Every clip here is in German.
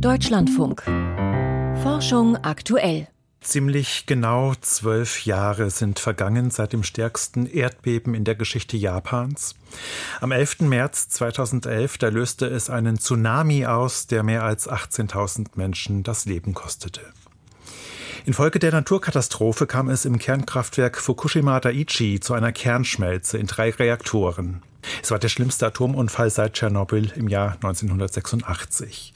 Deutschlandfunk. Forschung aktuell. Ziemlich genau zwölf Jahre sind vergangen seit dem stärksten Erdbeben in der Geschichte Japans. Am 11. März 2011, da löste es einen Tsunami aus, der mehr als 18.000 Menschen das Leben kostete. Infolge der Naturkatastrophe kam es im Kernkraftwerk Fukushima Daiichi zu einer Kernschmelze in drei Reaktoren. Es war der schlimmste Atomunfall seit Tschernobyl im Jahr 1986.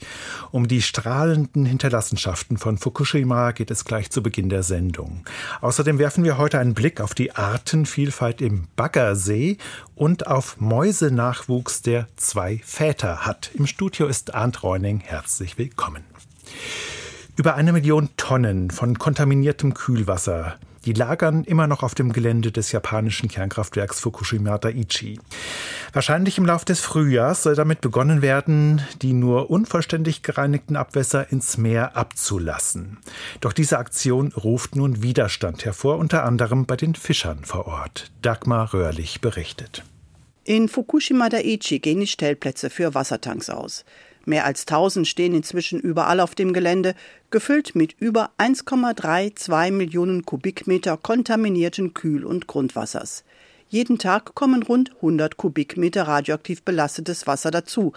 Um die strahlenden Hinterlassenschaften von Fukushima geht es gleich zu Beginn der Sendung. Außerdem werfen wir heute einen Blick auf die Artenvielfalt im Baggersee und auf Mäusenachwuchs, der zwei Väter hat. Im Studio ist Arndt Reuning. Herzlich willkommen. Über eine Million Tonnen von kontaminiertem Kühlwasser die lagern immer noch auf dem Gelände des japanischen Kernkraftwerks Fukushima Daiichi. Wahrscheinlich im Laufe des Frühjahrs soll damit begonnen werden, die nur unvollständig gereinigten Abwässer ins Meer abzulassen. Doch diese Aktion ruft nun Widerstand hervor, unter anderem bei den Fischern vor Ort. Dagmar Röhrlich berichtet. In Fukushima Daiichi gehen die Stellplätze für Wassertanks aus. Mehr als 1000 stehen inzwischen überall auf dem Gelände, gefüllt mit über 1,32 Millionen Kubikmeter kontaminierten Kühl- und Grundwassers. Jeden Tag kommen rund 100 Kubikmeter radioaktiv belastetes Wasser dazu.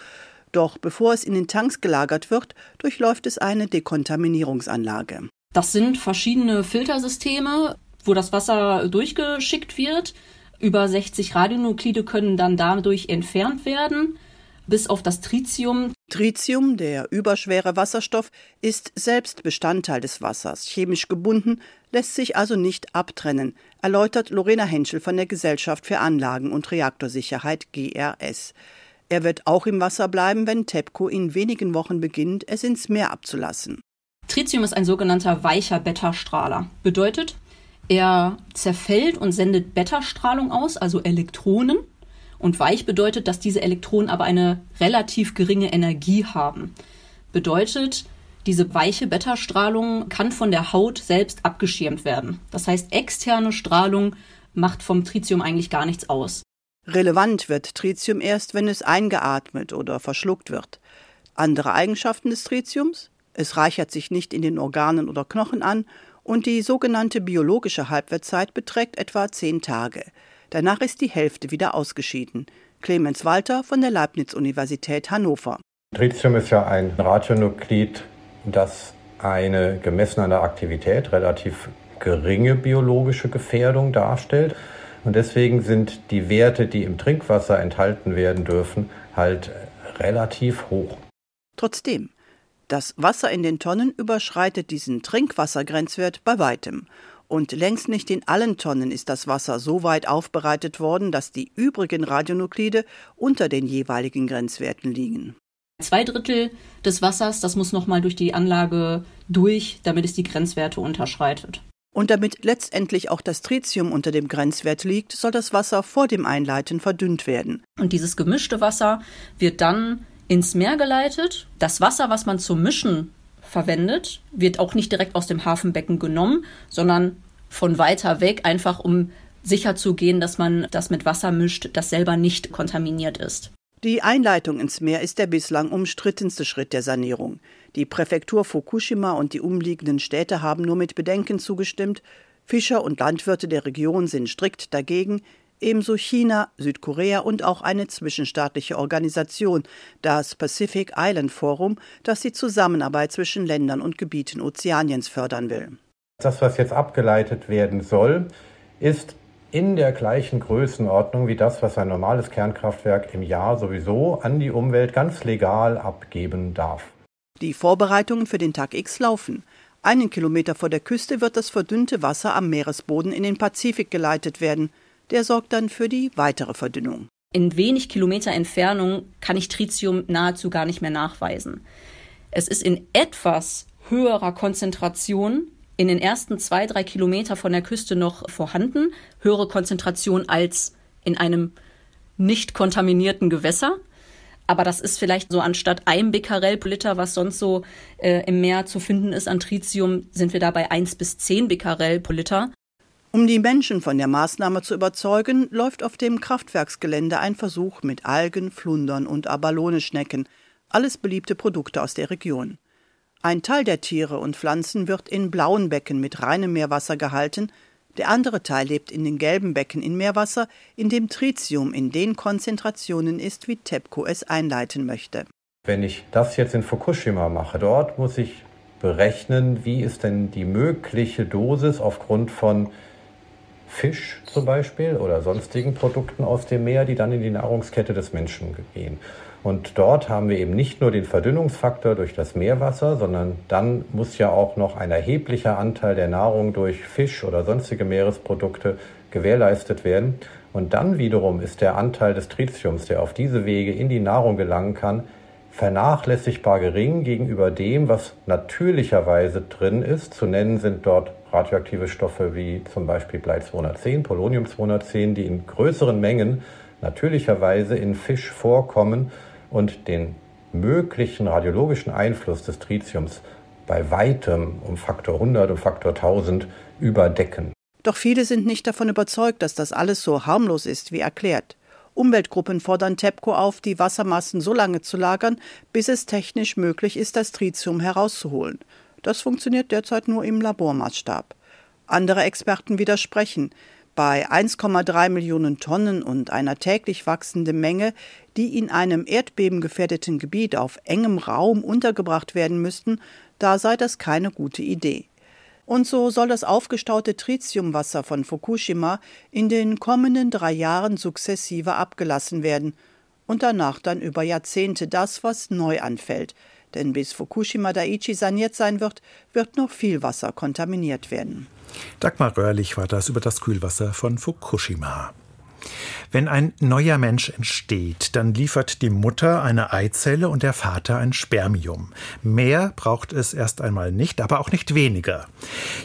Doch bevor es in den Tanks gelagert wird, durchläuft es eine Dekontaminierungsanlage. Das sind verschiedene Filtersysteme, wo das Wasser durchgeschickt wird. Über 60 Radionuklide können dann dadurch entfernt werden bis auf das Tritium. Tritium, der überschwere Wasserstoff, ist selbst Bestandteil des Wassers, chemisch gebunden, lässt sich also nicht abtrennen, erläutert Lorena Henschel von der Gesellschaft für Anlagen- und Reaktorsicherheit GRS. Er wird auch im Wasser bleiben, wenn TEPCO in wenigen Wochen beginnt, es ins Meer abzulassen. Tritium ist ein sogenannter weicher Beta-Strahler. Bedeutet, er zerfällt und sendet Beta-Strahlung aus, also Elektronen, und weich bedeutet, dass diese Elektronen aber eine relativ geringe Energie haben. Bedeutet, diese weiche Beta-Strahlung kann von der Haut selbst abgeschirmt werden. Das heißt, externe Strahlung macht vom Tritium eigentlich gar nichts aus. Relevant wird Tritium erst, wenn es eingeatmet oder verschluckt wird. Andere Eigenschaften des Tritiums? Es reichert sich nicht in den Organen oder Knochen an und die sogenannte biologische Halbwertszeit beträgt etwa zehn Tage. Danach ist die Hälfte wieder ausgeschieden. Clemens Walter von der Leibniz-Universität Hannover. Tritium ist ja ein Radionuklid, das eine gemessen an der Aktivität relativ geringe biologische Gefährdung darstellt. Und deswegen sind die Werte, die im Trinkwasser enthalten werden dürfen, halt relativ hoch. Trotzdem, das Wasser in den Tonnen überschreitet diesen Trinkwassergrenzwert bei weitem. Und längst nicht in allen Tonnen ist das Wasser so weit aufbereitet worden, dass die übrigen Radionuklide unter den jeweiligen Grenzwerten liegen. Zwei Drittel des Wassers, das muss nochmal durch die Anlage durch, damit es die Grenzwerte unterschreitet. Und damit letztendlich auch das Tritium unter dem Grenzwert liegt, soll das Wasser vor dem Einleiten verdünnt werden. Und dieses gemischte Wasser wird dann ins Meer geleitet. Das Wasser, was man zum Mischen verwendet, wird auch nicht direkt aus dem Hafenbecken genommen, sondern von weiter weg, einfach um sicher zu gehen, dass man das mit Wasser mischt, das selber nicht kontaminiert ist. Die Einleitung ins Meer ist der bislang umstrittenste Schritt der Sanierung. Die Präfektur Fukushima und die umliegenden Städte haben nur mit Bedenken zugestimmt. Fischer und Landwirte der Region sind strikt dagegen, ebenso China, Südkorea und auch eine zwischenstaatliche Organisation, das Pacific Island Forum, das die Zusammenarbeit zwischen Ländern und Gebieten Ozeaniens fördern will. Das, was jetzt abgeleitet werden soll, ist in der gleichen Größenordnung wie das, was ein normales Kernkraftwerk im Jahr sowieso an die Umwelt ganz legal abgeben darf. Die Vorbereitungen für den Tag X laufen. Einen Kilometer vor der Küste wird das verdünnte Wasser am Meeresboden in den Pazifik geleitet werden. Der sorgt dann für die weitere Verdünnung. In wenig Kilometer Entfernung kann ich Tritium nahezu gar nicht mehr nachweisen. Es ist in etwas höherer Konzentration in den ersten zwei, drei Kilometer von der Küste noch vorhanden, höhere Konzentration als in einem nicht kontaminierten Gewässer. Aber das ist vielleicht so anstatt einem Becquerel pro Liter, was sonst so äh, im Meer zu finden ist an Tritium, sind wir da bei 1 bis 10 Becquerel pro Liter. Um die Menschen von der Maßnahme zu überzeugen, läuft auf dem Kraftwerksgelände ein Versuch mit Algen, Flundern und Abalone-Schnecken, alles beliebte Produkte aus der Region. Ein Teil der Tiere und Pflanzen wird in blauen Becken mit reinem Meerwasser gehalten, der andere Teil lebt in den gelben Becken in Meerwasser, in dem Tritium in den Konzentrationen ist, wie TEPCO es einleiten möchte. Wenn ich das jetzt in Fukushima mache, dort muss ich berechnen, wie ist denn die mögliche Dosis aufgrund von Fisch zum Beispiel oder sonstigen Produkten aus dem Meer, die dann in die Nahrungskette des Menschen gehen. Und dort haben wir eben nicht nur den Verdünnungsfaktor durch das Meerwasser, sondern dann muss ja auch noch ein erheblicher Anteil der Nahrung durch Fisch oder sonstige Meeresprodukte gewährleistet werden. Und dann wiederum ist der Anteil des Tritiums, der auf diese Wege in die Nahrung gelangen kann, vernachlässigbar gering gegenüber dem, was natürlicherweise drin ist. Zu nennen sind dort radioaktive Stoffe wie zum Beispiel Blei 210, Polonium 210, die in größeren Mengen natürlicherweise in Fisch vorkommen und den möglichen radiologischen Einfluss des Tritiums bei weitem um Faktor 100 und Faktor 1000 überdecken. Doch viele sind nicht davon überzeugt, dass das alles so harmlos ist, wie erklärt. Umweltgruppen fordern TEPCO auf, die Wassermassen so lange zu lagern, bis es technisch möglich ist, das Tritium herauszuholen. Das funktioniert derzeit nur im Labormaßstab. Andere Experten widersprechen. Bei 1,3 Millionen Tonnen und einer täglich wachsenden Menge, die in einem erdbebengefährdeten Gebiet auf engem Raum untergebracht werden müssten, da sei das keine gute Idee. Und so soll das aufgestaute Tritiumwasser von Fukushima in den kommenden drei Jahren sukzessive abgelassen werden und danach dann über Jahrzehnte das, was neu anfällt, denn bis Fukushima Daiichi saniert sein wird, wird noch viel Wasser kontaminiert werden. Dagmar Röhrlich war das über das Kühlwasser von Fukushima. Wenn ein neuer Mensch entsteht, dann liefert die Mutter eine Eizelle und der Vater ein Spermium. Mehr braucht es erst einmal nicht, aber auch nicht weniger.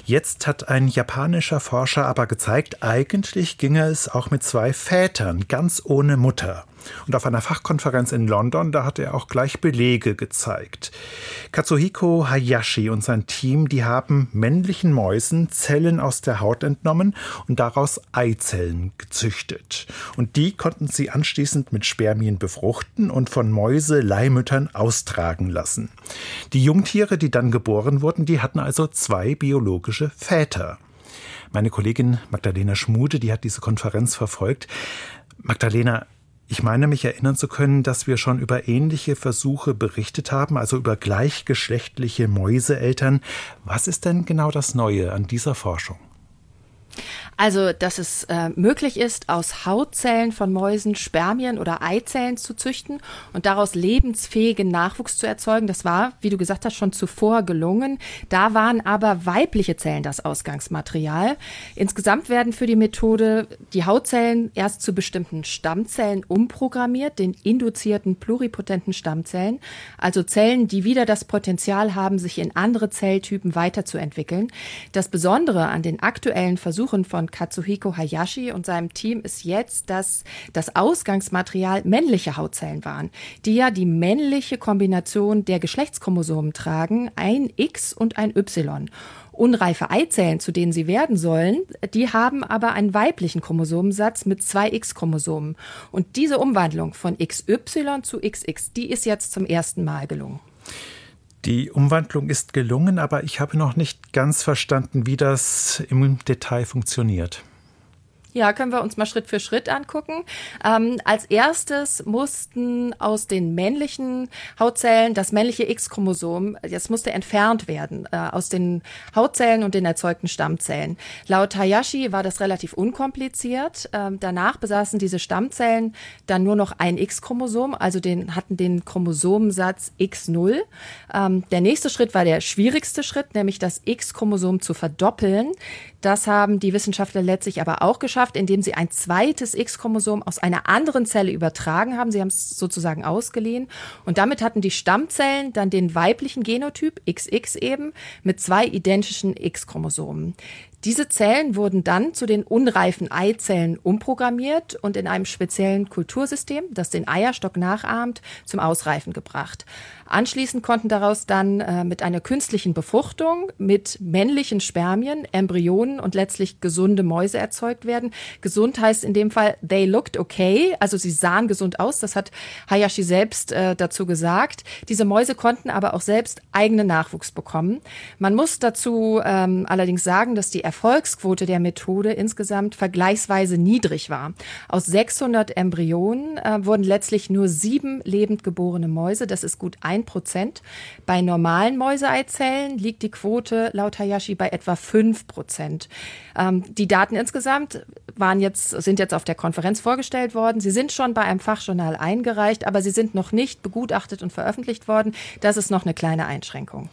Jetzt hat ein japanischer Forscher aber gezeigt, eigentlich ginge es auch mit zwei Vätern, ganz ohne Mutter. Und auf einer Fachkonferenz in London, da hat er auch gleich Belege gezeigt. Katsuhiko Hayashi und sein Team, die haben männlichen Mäusen Zellen aus der Haut entnommen und daraus Eizellen gezüchtet. Und die konnten sie anschließend mit Spermien befruchten und von Mäuse-Leihmüttern austragen lassen. Die Jungtiere, die dann geboren wurden, die hatten also zwei biologische Väter. Meine Kollegin Magdalena Schmude, die hat diese Konferenz verfolgt. Magdalena, ich meine mich erinnern zu können, dass wir schon über ähnliche Versuche berichtet haben, also über gleichgeschlechtliche Mäuseeltern. Was ist denn genau das Neue an dieser Forschung? Also, dass es äh, möglich ist, aus Hautzellen von Mäusen Spermien oder Eizellen zu züchten und daraus lebensfähigen Nachwuchs zu erzeugen. Das war, wie du gesagt hast, schon zuvor gelungen. Da waren aber weibliche Zellen das Ausgangsmaterial. Insgesamt werden für die Methode die Hautzellen erst zu bestimmten Stammzellen umprogrammiert, den induzierten pluripotenten Stammzellen, also Zellen, die wieder das Potenzial haben, sich in andere Zelltypen weiterzuentwickeln. Das Besondere an den aktuellen Versuchen von Katsuhiko Hayashi und seinem Team ist jetzt, dass das Ausgangsmaterial männliche Hautzellen waren, die ja die männliche Kombination der Geschlechtschromosomen tragen, ein X und ein Y. Unreife Eizellen, zu denen sie werden sollen, die haben aber einen weiblichen Chromosomensatz mit zwei X-Chromosomen. Und diese Umwandlung von XY zu XX, die ist jetzt zum ersten Mal gelungen. Die Umwandlung ist gelungen, aber ich habe noch nicht ganz verstanden, wie das im Detail funktioniert. Ja, können wir uns mal Schritt für Schritt angucken. Ähm, als erstes mussten aus den männlichen Hautzellen das männliche X-Chromosom, das musste entfernt werden äh, aus den Hautzellen und den erzeugten Stammzellen. Laut Hayashi war das relativ unkompliziert. Ähm, danach besaßen diese Stammzellen dann nur noch ein X-Chromosom, also den, hatten den Chromosomensatz X0. Ähm, der nächste Schritt war der schwierigste Schritt, nämlich das X-Chromosom zu verdoppeln. Das haben die Wissenschaftler letztlich aber auch geschafft, indem sie ein zweites X-Chromosom aus einer anderen Zelle übertragen haben. Sie haben es sozusagen ausgeliehen. Und damit hatten die Stammzellen dann den weiblichen Genotyp XX eben mit zwei identischen X-Chromosomen. Diese Zellen wurden dann zu den unreifen Eizellen umprogrammiert und in einem speziellen Kultursystem, das den Eierstock nachahmt, zum Ausreifen gebracht. Anschließend konnten daraus dann äh, mit einer künstlichen Befruchtung mit männlichen Spermien Embryonen und letztlich gesunde Mäuse erzeugt werden. Gesund heißt in dem Fall, they looked okay, also sie sahen gesund aus. Das hat Hayashi selbst äh, dazu gesagt. Diese Mäuse konnten aber auch selbst eigenen Nachwuchs bekommen. Man muss dazu ähm, allerdings sagen, dass die Erfolgsquote der Methode insgesamt vergleichsweise niedrig war. Aus 600 Embryonen äh, wurden letztlich nur sieben lebend geborene Mäuse. Das ist gut ein 1 Prozent. Bei normalen Mäuseeizellen liegt die Quote laut Hayashi bei etwa 5 Prozent. Ähm, die Daten insgesamt waren jetzt, sind jetzt auf der Konferenz vorgestellt worden. Sie sind schon bei einem Fachjournal eingereicht, aber sie sind noch nicht begutachtet und veröffentlicht worden. Das ist noch eine kleine Einschränkung.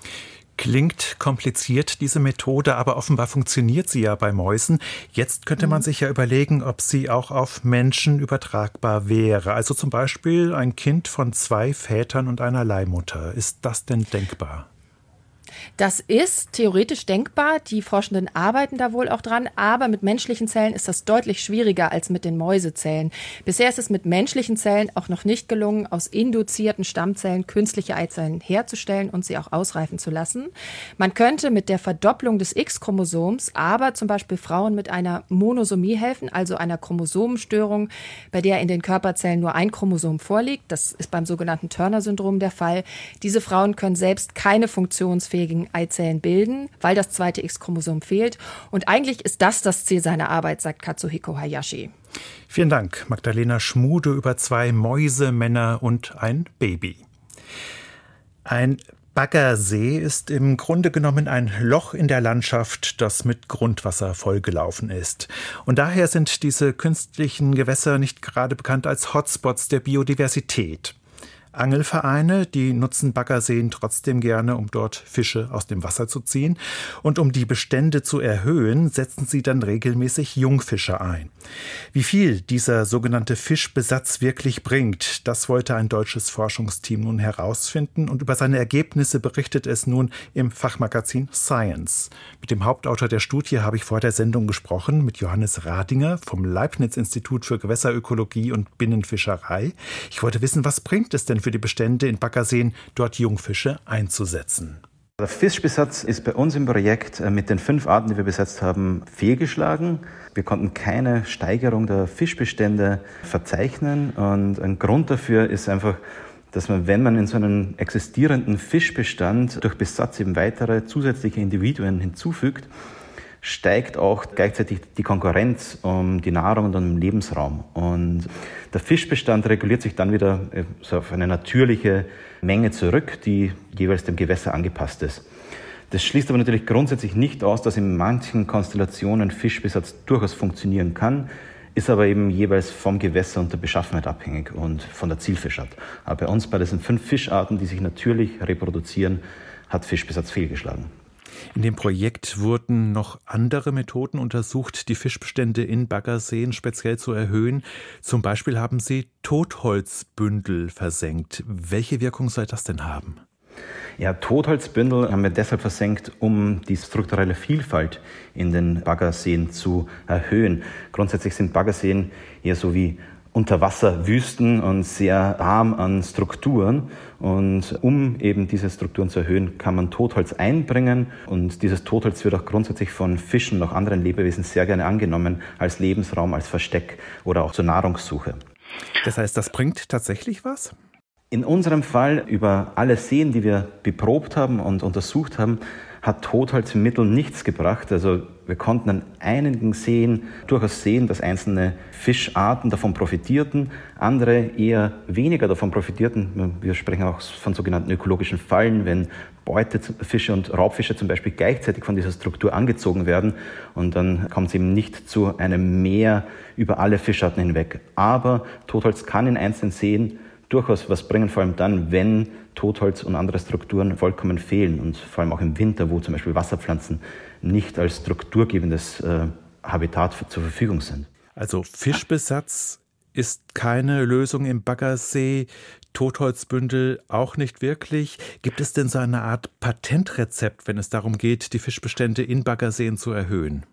Klingt kompliziert, diese Methode, aber offenbar funktioniert sie ja bei Mäusen. Jetzt könnte man mhm. sich ja überlegen, ob sie auch auf Menschen übertragbar wäre. Also zum Beispiel ein Kind von zwei Vätern und einer Leihmutter. Ist das denn denkbar? Das ist theoretisch denkbar. Die Forschenden arbeiten da wohl auch dran. Aber mit menschlichen Zellen ist das deutlich schwieriger als mit den Mäusezellen. Bisher ist es mit menschlichen Zellen auch noch nicht gelungen, aus induzierten Stammzellen künstliche Eizellen herzustellen und sie auch ausreifen zu lassen. Man könnte mit der Verdopplung des X-Chromosoms aber zum Beispiel Frauen mit einer Monosomie helfen, also einer Chromosomenstörung, bei der in den Körperzellen nur ein Chromosom vorliegt. Das ist beim sogenannten Turner-Syndrom der Fall. Diese Frauen können selbst keine funktionsfähige funktionsfähigen Eizellen bilden, weil das zweite X-Chromosom fehlt. Und eigentlich ist das das Ziel seiner Arbeit, sagt Katsuhiko Hayashi. Vielen Dank, Magdalena Schmude, über zwei Mäuse, Männer und ein Baby. Ein Baggersee ist im Grunde genommen ein Loch in der Landschaft, das mit Grundwasser vollgelaufen ist. Und daher sind diese künstlichen Gewässer nicht gerade bekannt als Hotspots der Biodiversität. Angelvereine, die nutzen Baggerseen trotzdem gerne, um dort Fische aus dem Wasser zu ziehen. Und um die Bestände zu erhöhen, setzen sie dann regelmäßig Jungfische ein. Wie viel dieser sogenannte Fischbesatz wirklich bringt, das wollte ein deutsches Forschungsteam nun herausfinden und über seine Ergebnisse berichtet es nun im Fachmagazin Science. Mit dem Hauptautor der Studie habe ich vor der Sendung gesprochen, mit Johannes Radinger vom Leibniz-Institut für Gewässerökologie und Binnenfischerei. Ich wollte wissen, was bringt es denn für die Bestände in Baggerseen, dort Jungfische einzusetzen? Der Fischbesatz ist bei uns im Projekt äh, mit den fünf Arten, die wir besetzt haben, fehlgeschlagen. Wir konnten keine Steigerung der Fischbestände verzeichnen und ein Grund dafür ist einfach, dass man, wenn man in so einen existierenden Fischbestand durch Besatz eben weitere zusätzliche Individuen hinzufügt, steigt auch gleichzeitig die Konkurrenz um die Nahrung und um den Lebensraum. Und der Fischbestand reguliert sich dann wieder äh, so auf eine natürliche Menge zurück, die jeweils dem Gewässer angepasst ist. Das schließt aber natürlich grundsätzlich nicht aus, dass in manchen Konstellationen Fischbesatz durchaus funktionieren kann, ist aber eben jeweils vom Gewässer und der Beschaffenheit abhängig und von der Zielfischart. Aber bei uns, bei diesen fünf Fischarten, die sich natürlich reproduzieren, hat Fischbesatz fehlgeschlagen. In dem Projekt wurden noch andere Methoden untersucht, die Fischbestände in Baggerseen speziell zu erhöhen. Zum Beispiel haben Sie Totholzbündel versenkt. Welche Wirkung soll das denn haben? Ja, Totholzbündel haben wir deshalb versenkt, um die strukturelle Vielfalt in den Baggerseen zu erhöhen. Grundsätzlich sind Baggerseen eher so wie Unterwasserwüsten und sehr arm an Strukturen. Und um eben diese Strukturen zu erhöhen, kann man Totholz einbringen. Und dieses Totholz wird auch grundsätzlich von Fischen und auch anderen Lebewesen sehr gerne angenommen als Lebensraum, als Versteck oder auch zur Nahrungssuche. Das heißt, das bringt tatsächlich was? In unserem Fall über alle Seen, die wir beprobt haben und untersucht haben, hat Totholzmittel nichts gebracht. Also wir konnten an einigen Seen durchaus sehen, dass einzelne Fischarten davon profitierten, andere eher weniger davon profitierten. Wir sprechen auch von sogenannten ökologischen Fallen, wenn Beutefische und Raubfische zum Beispiel gleichzeitig von dieser Struktur angezogen werden und dann kommt es eben nicht zu einem Meer über alle Fischarten hinweg. Aber Totholz kann in einzelnen Seen durchaus was bringen, vor allem dann, wenn Totholz und andere Strukturen vollkommen fehlen und vor allem auch im Winter, wo zum Beispiel Wasserpflanzen nicht als strukturgebendes äh, Habitat zur Verfügung sind. Also Fischbesatz ist keine Lösung im Baggersee, Totholzbündel auch nicht wirklich. Gibt es denn so eine Art Patentrezept, wenn es darum geht, die Fischbestände in Baggerseen zu erhöhen?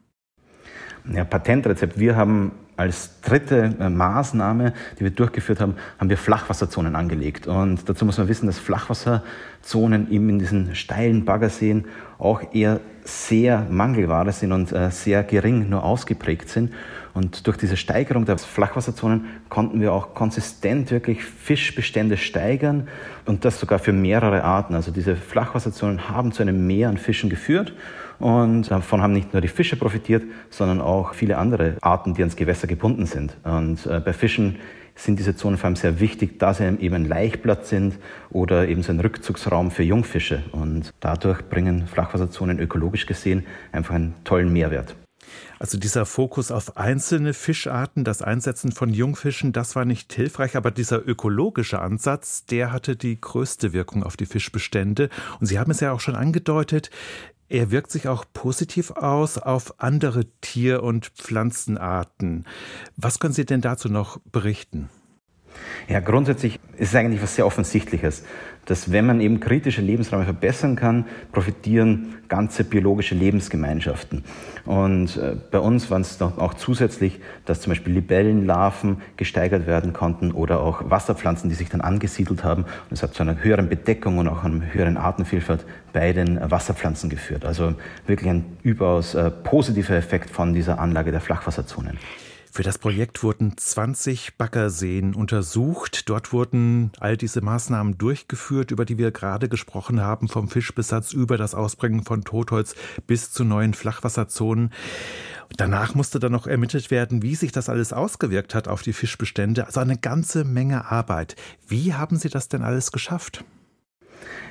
ja, Patentrezept. Wir haben als dritte äh, Maßnahme, die wir durchgeführt haben, haben wir Flachwasserzonen angelegt. Und dazu muss man wissen, dass Flachwasserzonen eben in diesen steilen Baggerseen auch eher sehr Mangelware sind und äh, sehr gering nur ausgeprägt sind. Und durch diese Steigerung der Flachwasserzonen konnten wir auch konsistent wirklich Fischbestände steigern und das sogar für mehrere Arten. Also diese Flachwasserzonen haben zu einem Mehr an Fischen geführt und davon haben nicht nur die Fische profitiert, sondern auch viele andere Arten, die ans Gewässer gebunden sind. Und äh, bei Fischen sind diese Zonen vor allem sehr wichtig, da sie eben ein Laichplatz sind oder eben so ein Rückzugsraum für Jungfische. Und dadurch bringen Flachwasserzonen ökologisch gesehen einfach einen tollen Mehrwert. Also dieser Fokus auf einzelne Fischarten, das Einsetzen von Jungfischen, das war nicht hilfreich, aber dieser ökologische Ansatz, der hatte die größte Wirkung auf die Fischbestände. Und Sie haben es ja auch schon angedeutet, er wirkt sich auch positiv aus auf andere Tier- und Pflanzenarten. Was können Sie denn dazu noch berichten? Ja, grundsätzlich ist es eigentlich was sehr Offensichtliches, dass wenn man eben kritische Lebensräume verbessern kann, profitieren ganze biologische Lebensgemeinschaften. Und äh, bei uns waren es auch zusätzlich, dass zum Beispiel Libellenlarven gesteigert werden konnten oder auch Wasserpflanzen, die sich dann angesiedelt haben. Und es hat zu einer höheren Bedeckung und auch einer höheren Artenvielfalt bei den Wasserpflanzen geführt. Also wirklich ein überaus äh, positiver Effekt von dieser Anlage der Flachwasserzonen. Für das Projekt wurden 20 Baggerseen untersucht. Dort wurden all diese Maßnahmen durchgeführt, über die wir gerade gesprochen haben, vom Fischbesatz über das Ausbringen von Totholz bis zu neuen Flachwasserzonen. Danach musste dann noch ermittelt werden, wie sich das alles ausgewirkt hat auf die Fischbestände. Also eine ganze Menge Arbeit. Wie haben Sie das denn alles geschafft?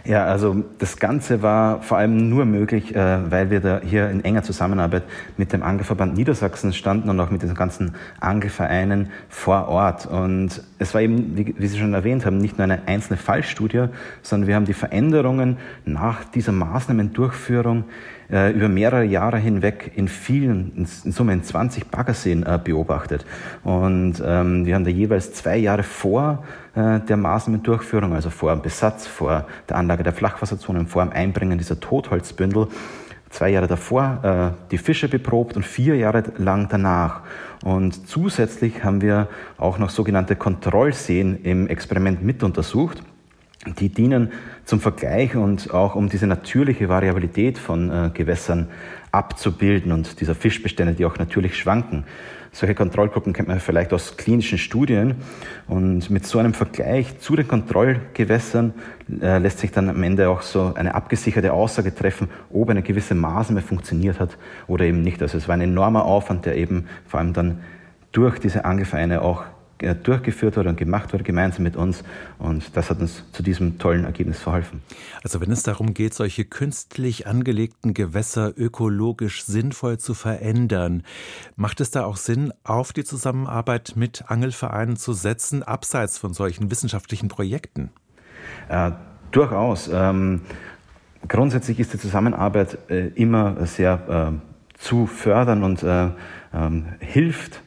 Ja, also das Ganze war vor allem nur möglich, äh, weil wir da hier in enger Zusammenarbeit mit dem Angelverband Niedersachsen standen und auch mit den ganzen Angelvereinen vor Ort. Und es war eben, wie, wie Sie schon erwähnt haben, nicht nur eine einzelne Fallstudie, sondern wir haben die Veränderungen nach dieser Maßnahmendurchführung äh, über mehrere Jahre hinweg in vielen, in, in Summe in 20 Baggerseen äh, beobachtet. Und ähm, wir haben da jeweils zwei Jahre vor äh, der Maßnahmendurchführung, also vor dem Besatz, vor der Anlage der Flachwasserzonen, vor dem Einbringen dieser Totholzbündel, zwei Jahre davor äh, die Fische beprobt und vier Jahre lang danach. Und zusätzlich haben wir auch noch sogenannte Kontrollseen im Experiment mit untersucht. Die dienen zum Vergleich und auch um diese natürliche Variabilität von äh, Gewässern abzubilden und dieser Fischbestände, die auch natürlich schwanken. Solche Kontrollgruppen kennt man vielleicht aus klinischen Studien. Und mit so einem Vergleich zu den Kontrollgewässern äh, lässt sich dann am Ende auch so eine abgesicherte Aussage treffen, ob eine gewisse Maßnahme funktioniert hat oder eben nicht. Also es war ein enormer Aufwand, der eben vor allem dann durch diese Angelvereine auch durchgeführt wurde und gemacht wurde, gemeinsam mit uns. Und das hat uns zu diesem tollen Ergebnis verholfen. Also wenn es darum geht, solche künstlich angelegten Gewässer ökologisch sinnvoll zu verändern, macht es da auch Sinn, auf die Zusammenarbeit mit Angelvereinen zu setzen, abseits von solchen wissenschaftlichen Projekten? Äh, durchaus. Ähm, grundsätzlich ist die Zusammenarbeit äh, immer sehr äh, zu fördern und äh, ähm, hilft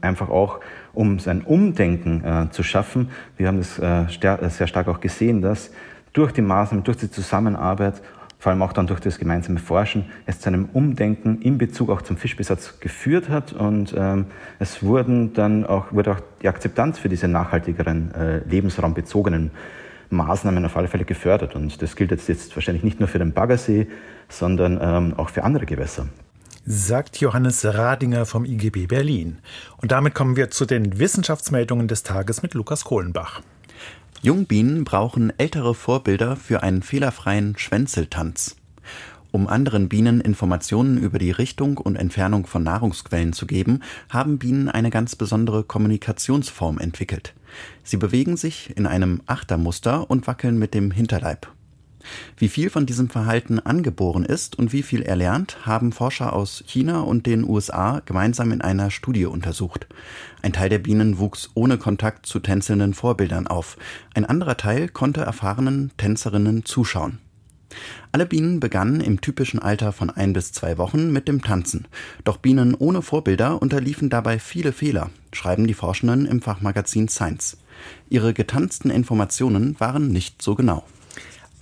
einfach auch um sein Umdenken äh, zu schaffen. Wir haben das äh, sehr stark auch gesehen, dass durch die Maßnahmen, durch die Zusammenarbeit, vor allem auch dann durch das gemeinsame Forschen, es zu einem Umdenken in Bezug auch zum Fischbesatz geführt hat und ähm, es wurden dann auch, wurde auch die Akzeptanz für diese nachhaltigeren, äh, lebensraumbezogenen Maßnahmen auf alle Fälle gefördert. Und das gilt jetzt, jetzt wahrscheinlich nicht nur für den Baggersee, sondern ähm, auch für andere Gewässer sagt Johannes Radinger vom IGB Berlin. Und damit kommen wir zu den Wissenschaftsmeldungen des Tages mit Lukas Kohlenbach. Jungbienen brauchen ältere Vorbilder für einen fehlerfreien Schwänzeltanz. Um anderen Bienen Informationen über die Richtung und Entfernung von Nahrungsquellen zu geben, haben Bienen eine ganz besondere Kommunikationsform entwickelt. Sie bewegen sich in einem Achtermuster und wackeln mit dem Hinterleib. Wie viel von diesem Verhalten angeboren ist und wie viel erlernt, haben Forscher aus China und den USA gemeinsam in einer Studie untersucht. Ein Teil der Bienen wuchs ohne Kontakt zu tänzelnden Vorbildern auf. Ein anderer Teil konnte erfahrenen Tänzerinnen zuschauen. Alle Bienen begannen im typischen Alter von ein bis zwei Wochen mit dem Tanzen. Doch Bienen ohne Vorbilder unterliefen dabei viele Fehler, schreiben die Forschenden im Fachmagazin Science. Ihre getanzten Informationen waren nicht so genau.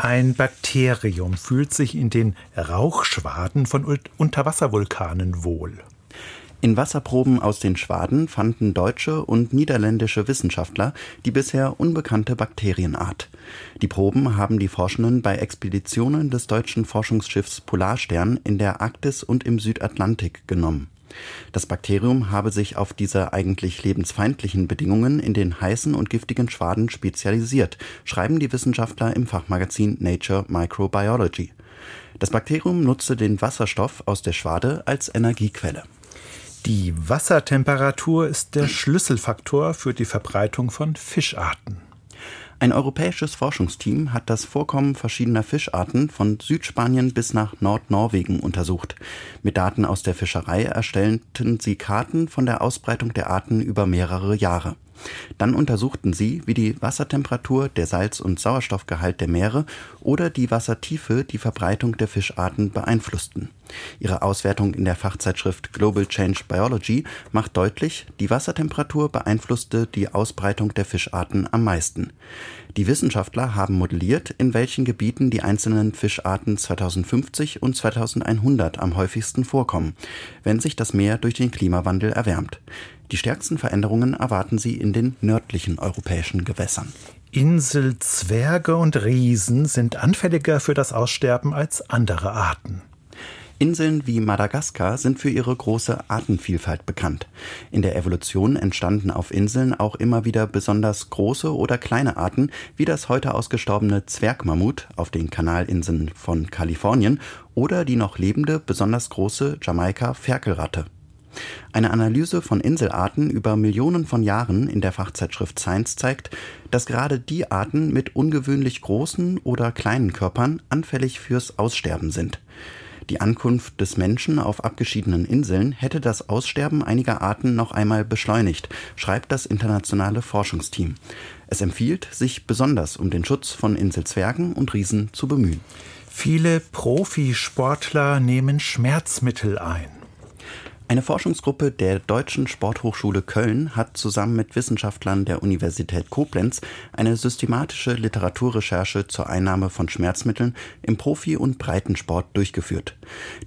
Ein Bakterium fühlt sich in den Rauchschwaden von Unterwasservulkanen wohl. In Wasserproben aus den Schwaden fanden deutsche und niederländische Wissenschaftler die bisher unbekannte Bakterienart. Die Proben haben die Forschenden bei Expeditionen des deutschen Forschungsschiffs Polarstern in der Arktis und im Südatlantik genommen. Das Bakterium habe sich auf diese eigentlich lebensfeindlichen Bedingungen in den heißen und giftigen Schwaden spezialisiert, schreiben die Wissenschaftler im Fachmagazin Nature Microbiology. Das Bakterium nutzte den Wasserstoff aus der Schwade als Energiequelle. Die Wassertemperatur ist der Schlüsselfaktor für die Verbreitung von Fischarten. Ein europäisches Forschungsteam hat das Vorkommen verschiedener Fischarten von Südspanien bis nach Nordnorwegen untersucht. Mit Daten aus der Fischerei erstellten sie Karten von der Ausbreitung der Arten über mehrere Jahre. Dann untersuchten sie, wie die Wassertemperatur, der Salz- und Sauerstoffgehalt der Meere oder die Wassertiefe die Verbreitung der Fischarten beeinflussten. Ihre Auswertung in der Fachzeitschrift Global Change Biology macht deutlich, die Wassertemperatur beeinflusste die Ausbreitung der Fischarten am meisten. Die Wissenschaftler haben modelliert, in welchen Gebieten die einzelnen Fischarten 2050 und 2100 am häufigsten vorkommen, wenn sich das Meer durch den Klimawandel erwärmt. Die stärksten Veränderungen erwarten sie in den nördlichen europäischen Gewässern. Inselzwerge und Riesen sind anfälliger für das Aussterben als andere Arten. Inseln wie Madagaskar sind für ihre große Artenvielfalt bekannt. In der Evolution entstanden auf Inseln auch immer wieder besonders große oder kleine Arten, wie das heute ausgestorbene Zwergmammut auf den Kanalinseln von Kalifornien oder die noch lebende besonders große Jamaika-Ferkelratte. Eine Analyse von Inselarten über Millionen von Jahren in der Fachzeitschrift Science zeigt, dass gerade die Arten mit ungewöhnlich großen oder kleinen Körpern anfällig fürs Aussterben sind. Die Ankunft des Menschen auf abgeschiedenen Inseln hätte das Aussterben einiger Arten noch einmal beschleunigt, schreibt das internationale Forschungsteam. Es empfiehlt, sich besonders um den Schutz von Inselzwergen und Riesen zu bemühen. Viele Profisportler nehmen Schmerzmittel ein. Eine Forschungsgruppe der Deutschen Sporthochschule Köln hat zusammen mit Wissenschaftlern der Universität Koblenz eine systematische Literaturrecherche zur Einnahme von Schmerzmitteln im Profi- und Breitensport durchgeführt.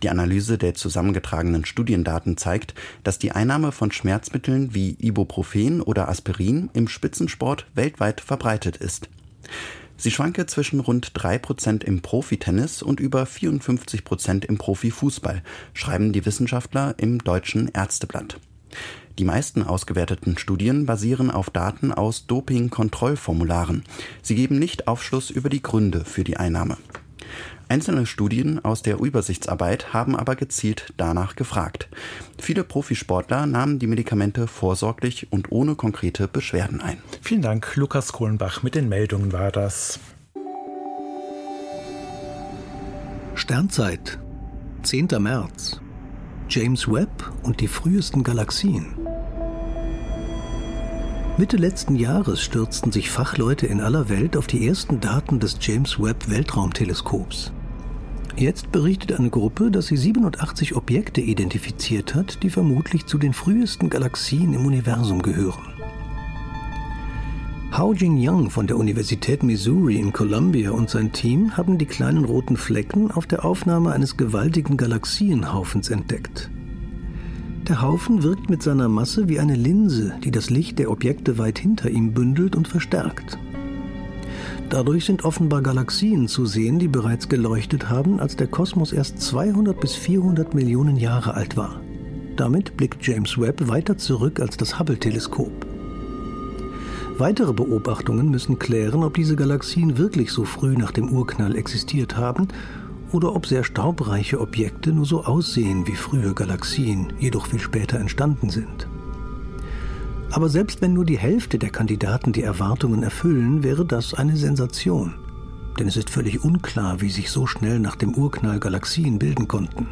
Die Analyse der zusammengetragenen Studiendaten zeigt, dass die Einnahme von Schmerzmitteln wie Ibuprofen oder Aspirin im Spitzensport weltweit verbreitet ist. Sie schwanke zwischen rund 3% im Profitennis und über 54% im Profifußball, schreiben die Wissenschaftler im Deutschen Ärzteblatt. Die meisten ausgewerteten Studien basieren auf Daten aus Doping-Kontrollformularen. Sie geben nicht Aufschluss über die Gründe für die Einnahme. Einzelne Studien aus der Übersichtsarbeit haben aber gezielt danach gefragt. Viele Profisportler nahmen die Medikamente vorsorglich und ohne konkrete Beschwerden ein. Vielen Dank, Lukas Kohlenbach. Mit den Meldungen war das. Sternzeit, 10. März. James Webb und die frühesten Galaxien. Mitte letzten Jahres stürzten sich Fachleute in aller Welt auf die ersten Daten des James Webb Weltraumteleskops. Jetzt berichtet eine Gruppe, dass sie 87 Objekte identifiziert hat, die vermutlich zu den frühesten Galaxien im Universum gehören. Hao Jing Yang von der Universität Missouri in Columbia und sein Team haben die kleinen roten Flecken auf der Aufnahme eines gewaltigen Galaxienhaufens entdeckt. Der Haufen wirkt mit seiner Masse wie eine Linse, die das Licht der Objekte weit hinter ihm bündelt und verstärkt. Dadurch sind offenbar Galaxien zu sehen, die bereits geleuchtet haben, als der Kosmos erst 200 bis 400 Millionen Jahre alt war. Damit blickt James Webb weiter zurück als das Hubble-Teleskop. Weitere Beobachtungen müssen klären, ob diese Galaxien wirklich so früh nach dem Urknall existiert haben oder ob sehr staubreiche Objekte nur so aussehen wie frühe Galaxien, jedoch viel später entstanden sind. Aber selbst wenn nur die Hälfte der Kandidaten die Erwartungen erfüllen, wäre das eine Sensation. Denn es ist völlig unklar, wie sich so schnell nach dem Urknall Galaxien bilden konnten.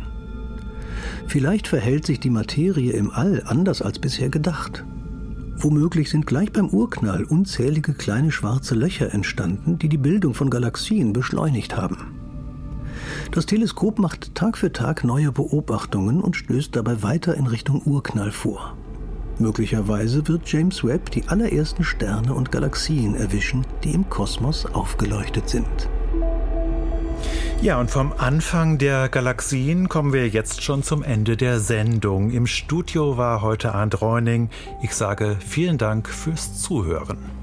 Vielleicht verhält sich die Materie im All anders als bisher gedacht. Womöglich sind gleich beim Urknall unzählige kleine schwarze Löcher entstanden, die die Bildung von Galaxien beschleunigt haben. Das Teleskop macht Tag für Tag neue Beobachtungen und stößt dabei weiter in Richtung Urknall vor. Möglicherweise wird James Webb die allerersten Sterne und Galaxien erwischen, die im Kosmos aufgeleuchtet sind. Ja, und vom Anfang der Galaxien kommen wir jetzt schon zum Ende der Sendung. Im Studio war heute Arndt Reuning. Ich sage vielen Dank fürs Zuhören.